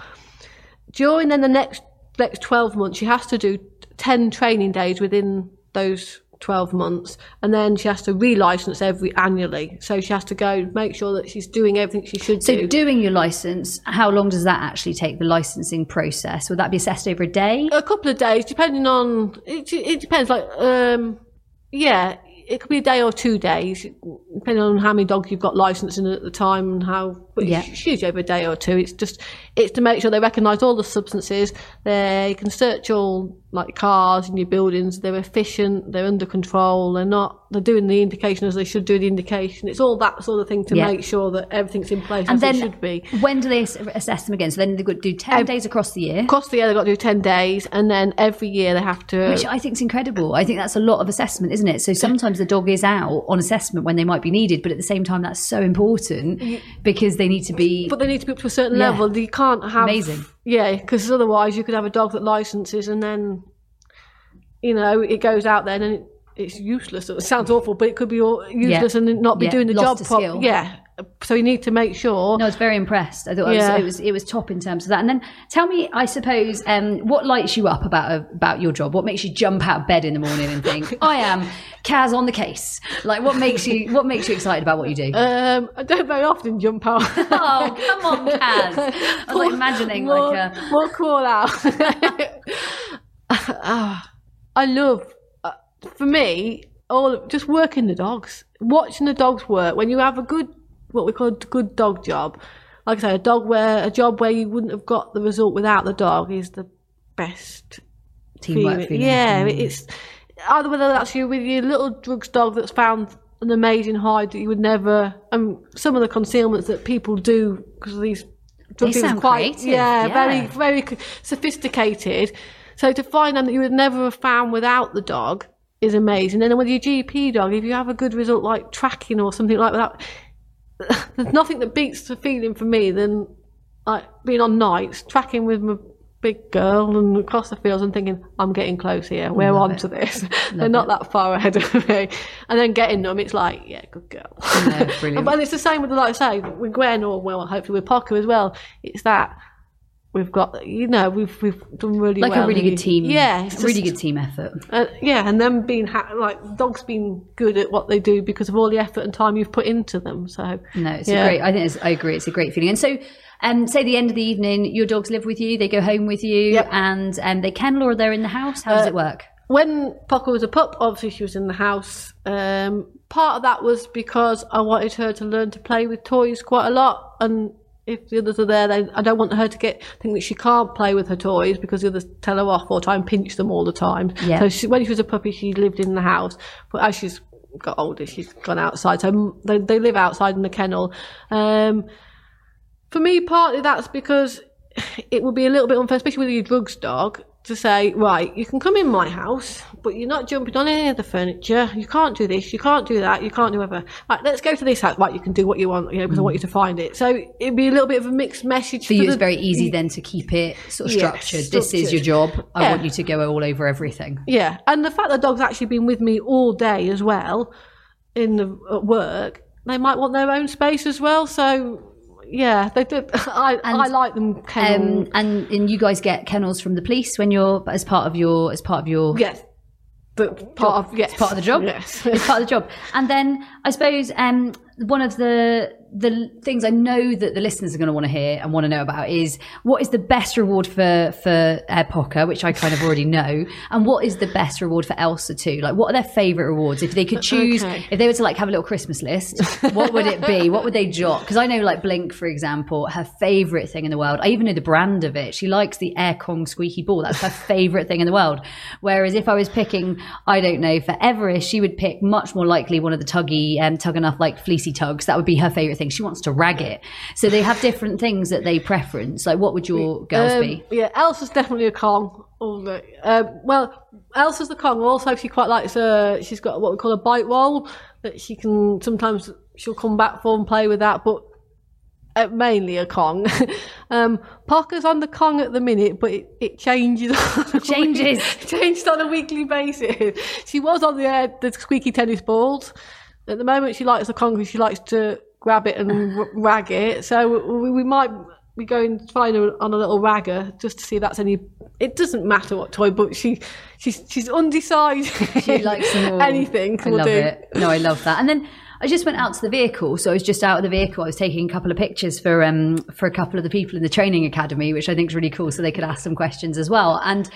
During then the next next twelve months, she has to do ten training days within those 12 months and then she has to relicense every annually so she has to go make sure that she's doing everything she should do. So do doing your license, how long does that actually take? The licensing process would that be assessed over a day? a couple of days, depending on it. It depends. Like, um, yeah, it could be a day or two days, depending on how many dogs you've got licensing at the time and how. But Yeah. it's usually over a day or two. It's just it's to make sure they recognise all the substances. They can search all like cars and your buildings. They're efficient. They're under control. They're not. They're doing the indication as they should do the indication. It's all that sort of thing to Yeah. make sure that everything's in place And as then it should be. when do they assess them again? So then they've got to do 10 days across the year. Across the year, they've got to do ten days, and then every year they have to. Which I think is incredible. I think that's a lot of assessment, isn't it? So sometimes the dog is out on assessment when they might be needed, but at the same time, that's so important because they need to be. But they need to be up to a certain Yeah. level. You can't have Amazing. Yeah, because otherwise you could have a dog that licenses and then, you know, it goes out there and it, it's useless. It sounds awful, but it could be all useless and not be Yeah, doing the lost job properly. Yeah. So you need to make sure. No, I was very impressed. I thought Yeah. it, was, it was it was top in terms of that. And then tell me, I suppose, um, what lights you up about about your job? What makes you jump out of bed in the morning and think, (laughs) I am Kaz on the case? Like, what makes you what makes you excited about what you do? Um, I don't very often jump out. (laughs) oh, come on, (laughs) Kaz! I was like imagining more, like a more call out. Ah, I love, uh, for me, all just working the dogs, watching the dogs work. When you have a good, what we call a good dog job, like I say, a dog where a job where you wouldn't have got the result without the dog is the best teamwork feeling. Yeah, Mm. it's either whether that's you with your little drugs dog that's found an amazing hide that you would never, and some of the concealments that people do because these drug dealers quite, creative, yeah, yeah. very, very sophisticated. So to find them that you would never have found without the dog is amazing. And then with your GP dog, if you have a good result like tracking or something like that, there's nothing that beats the feeling for me than like being on nights tracking with my big girl and across the fields and thinking I'm getting close here. We're Love on it. to this. (laughs) They're not that far ahead of me, and then getting them, it's like yeah, good girl. No, brilliant. (laughs) but it's the same with like I say with Gwen or well, hopefully with Pocker as well. It's that. We've got, you know, we've we've done really like well. a really good team. Yeah, a it's really just- good team effort. uh, yeah, and them being ha- like dogs being good at what they do because of all the effort and time you've put into them. So No, it's Yeah. a great. I think it's, I agree. It's a great feeling. And so, um, say the end of the evening, your dogs live with you. They go home with you, Yep. and um, they kennel or they're in the house. How does it work? when Pocker was a pup, obviously she was in the house. Um, part of that was because I wanted her to learn to play with toys quite a lot, and if the others are there, they, I don't want her to get think that she can't play with her toys because the others tell her off or try and pinch them all the time. Yeah. So she, when she was a puppy, she lived in the house, but as she's got older, she's gone outside. So they, they live outside in the kennel. Um, for me, partly that's because it would be a little bit unfair, especially with your drugs dog, to say, right, you can come in my house, but you're not jumping on any of the furniture. You can't do this. You can't do that. You can't do whatever. Right, let's go to this house. Right, you can do what you want, you know, because I want you to find it. So it'd be a little bit of a mixed message For you, the- it's very easy then to keep it sort of Yeah, structured. This is your structured. job. I Yeah. want you to go all over everything. Yeah, and the fact that dog's actually been with me all day as well in the at work, they might want their own space as well. So yeah, they did. (laughs) I I like them. Um, and and you guys get kennels from the police when you're as part of your as part of your yes, the part of yes, part of the job. Yes. (laughs) it's part of the job. And then I suppose um, one of the the things I know that the listeners are going to want to hear and want to know about is what is the best reward for for uh, Poca, which I kind of already know, and what is the best reward for Elsa too? Like, what are their favorite rewards? If they could (laughs) choose, Okay. if they were to like have a little Christmas list, what would it be? What would they jot? Because I know like Blink, for example, her favorite thing in the world. I even know the brand of it. She likes the Air Kong squeaky ball. That's her favorite thing in the world. Whereas if I was picking, I don't know, for Everest, she would pick much more likely one of the tuggy, um, tug enough like fleecy tugs. That would be her favorite thing. She wants to rag it. So they have different things that they preference. Like, what would your girls Um, be? Yeah, Elsa's definitely a Kong. Um, well, Elsa's the Kong. Also, she quite likes. Uh, she's got what we call a bite roll that she can sometimes she'll come back for and play with that, but. Uh, mainly a Kong. (laughs) um, Parker's on the Kong at the minute, but it, it changes. (laughs) Changes. week- changes (laughs) on a weekly basis. She was on the uh, the squeaky tennis balls. At the moment, she likes the because she likes to grab it and (laughs) rag it. So we, we might be going to find her on a little ragger just to see if that's any. It doesn't matter what toy, but she she's she's undecided. She likes (laughs) anything. I love do. it. No, I love that. And then I just went out to the vehicle. So I was just out of the vehicle. I was taking a couple of pictures for um for a couple of the people in the training academy, which I think is really cool. So they could ask some questions as well. And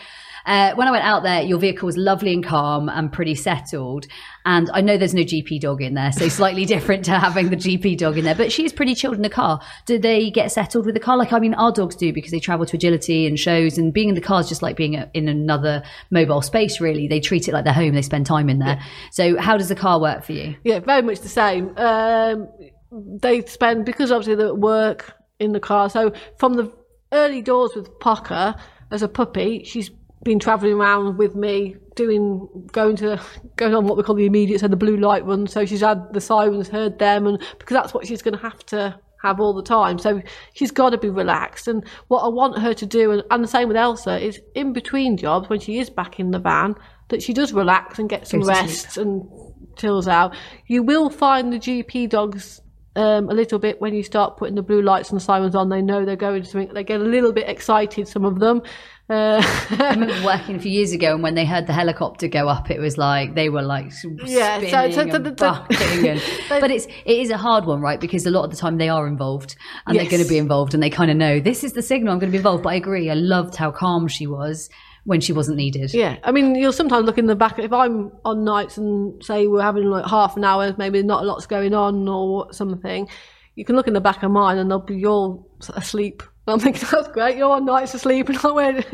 uh, when I went out there, your vehicle was lovely and calm and pretty settled. And I know there's no GP dog in there, so slightly (laughs) different to having the GP dog in there. But she is pretty chilled in the car. Do they get settled with the car? Like, I mean, our dogs do because they travel to agility and shows, and being in the car is just like being in another mobile space. Really, they treat it like their home. They spend time in there. So, how does the car work for you? Yeah, very much the same. Um, they spend because obviously they work in the car. So from the early doors with Pocker as a puppy, she's been travelling around with me, doing going to going on what we call the immediate, so the blue light run. So she's had the sirens, heard them, and because that's what she's going to have to have all the time. So she's got to be relaxed. And what I want her to do, and, and the same with Elsa, is in between jobs when she is back in the van, that she does relax and get some Goes to sleep. rest and chills out. You will find the GP dogs um, a little bit when you start putting the blue lights and the sirens on. They know they're going to something. They get a little bit excited. Some of them. Uh, I remember working a few years ago, and when they heard the helicopter go up, it was like they were like Yeah, spinning so- so- and bucking and- (laughs) but it's it is a hard one, right? Because a lot of the time they are involved, and they're going to be involved, and they kind of know this is the signal I'm going to be involved. But I agree, I loved how calm she was when she wasn't needed. yeah, I mean, you'll sometimes look in the back. If I'm on nights and say we're having like half an hour, maybe not a lot's going on or something, you can look in the back of mine and they'll be all asleep. I'm thinking, (laughs) that's great, you're on nights asleep, and (laughs) I went,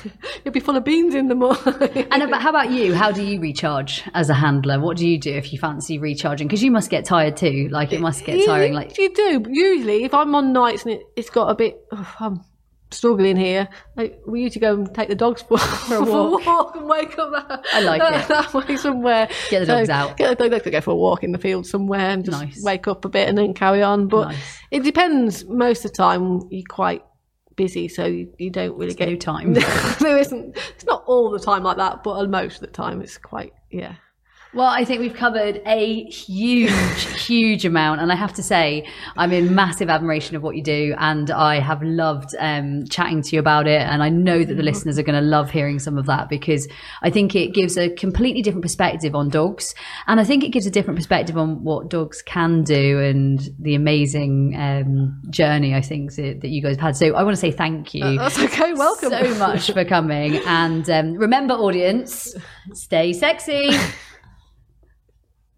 (laughs) you'll be full of beans in the morning. And about, how about you? How do you recharge as a handler? What do you do if you fancy recharging? Because you must get tired too. Like it must get tiring. Like you do. Usually, if I'm on nights and it, it's got a bit, oh, (sighs) I'm struggling here. Like, we used to go and take the dogs for, (laughs) (laughs) for a walk. walk. and wake up that, I like it. that way somewhere. Get the dogs out. Get the dogs to go for a walk in the field somewhere and just Nice. wake up a bit and then carry on. But Nice. it depends. Most of the time, you're quite busy, so you, you don't really get no time. (laughs) there isn't. It's not all the time like that, but most of the time, it's quite yeah. Well, I think we've covered a huge, (laughs) huge amount. And I have to say, I'm in massive admiration of what you do. And I have loved um, chatting to you about it. And I know that the listeners are going to love hearing some of that because I think it gives a completely different perspective on dogs. And I think it gives a different perspective on what dogs can do and the amazing um, journey, I think, that, that you guys have had. So I want to say thank you That's okay. Welcome. so much for coming. And um, remember, audience, (laughs) stay sexy.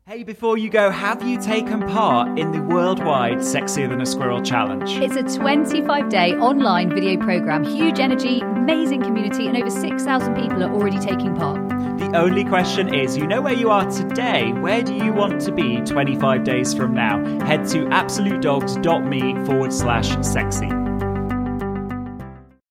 Hey, before you go, have you taken part in the worldwide Sexier Than a Squirrel challenge? It's a 25 day online video program, huge energy, amazing community, and over 6,000 people are already taking part. The only question is you know where you are today. Where do you want to be 25 days from now? Head to absolutedogs.me forward slash sexy.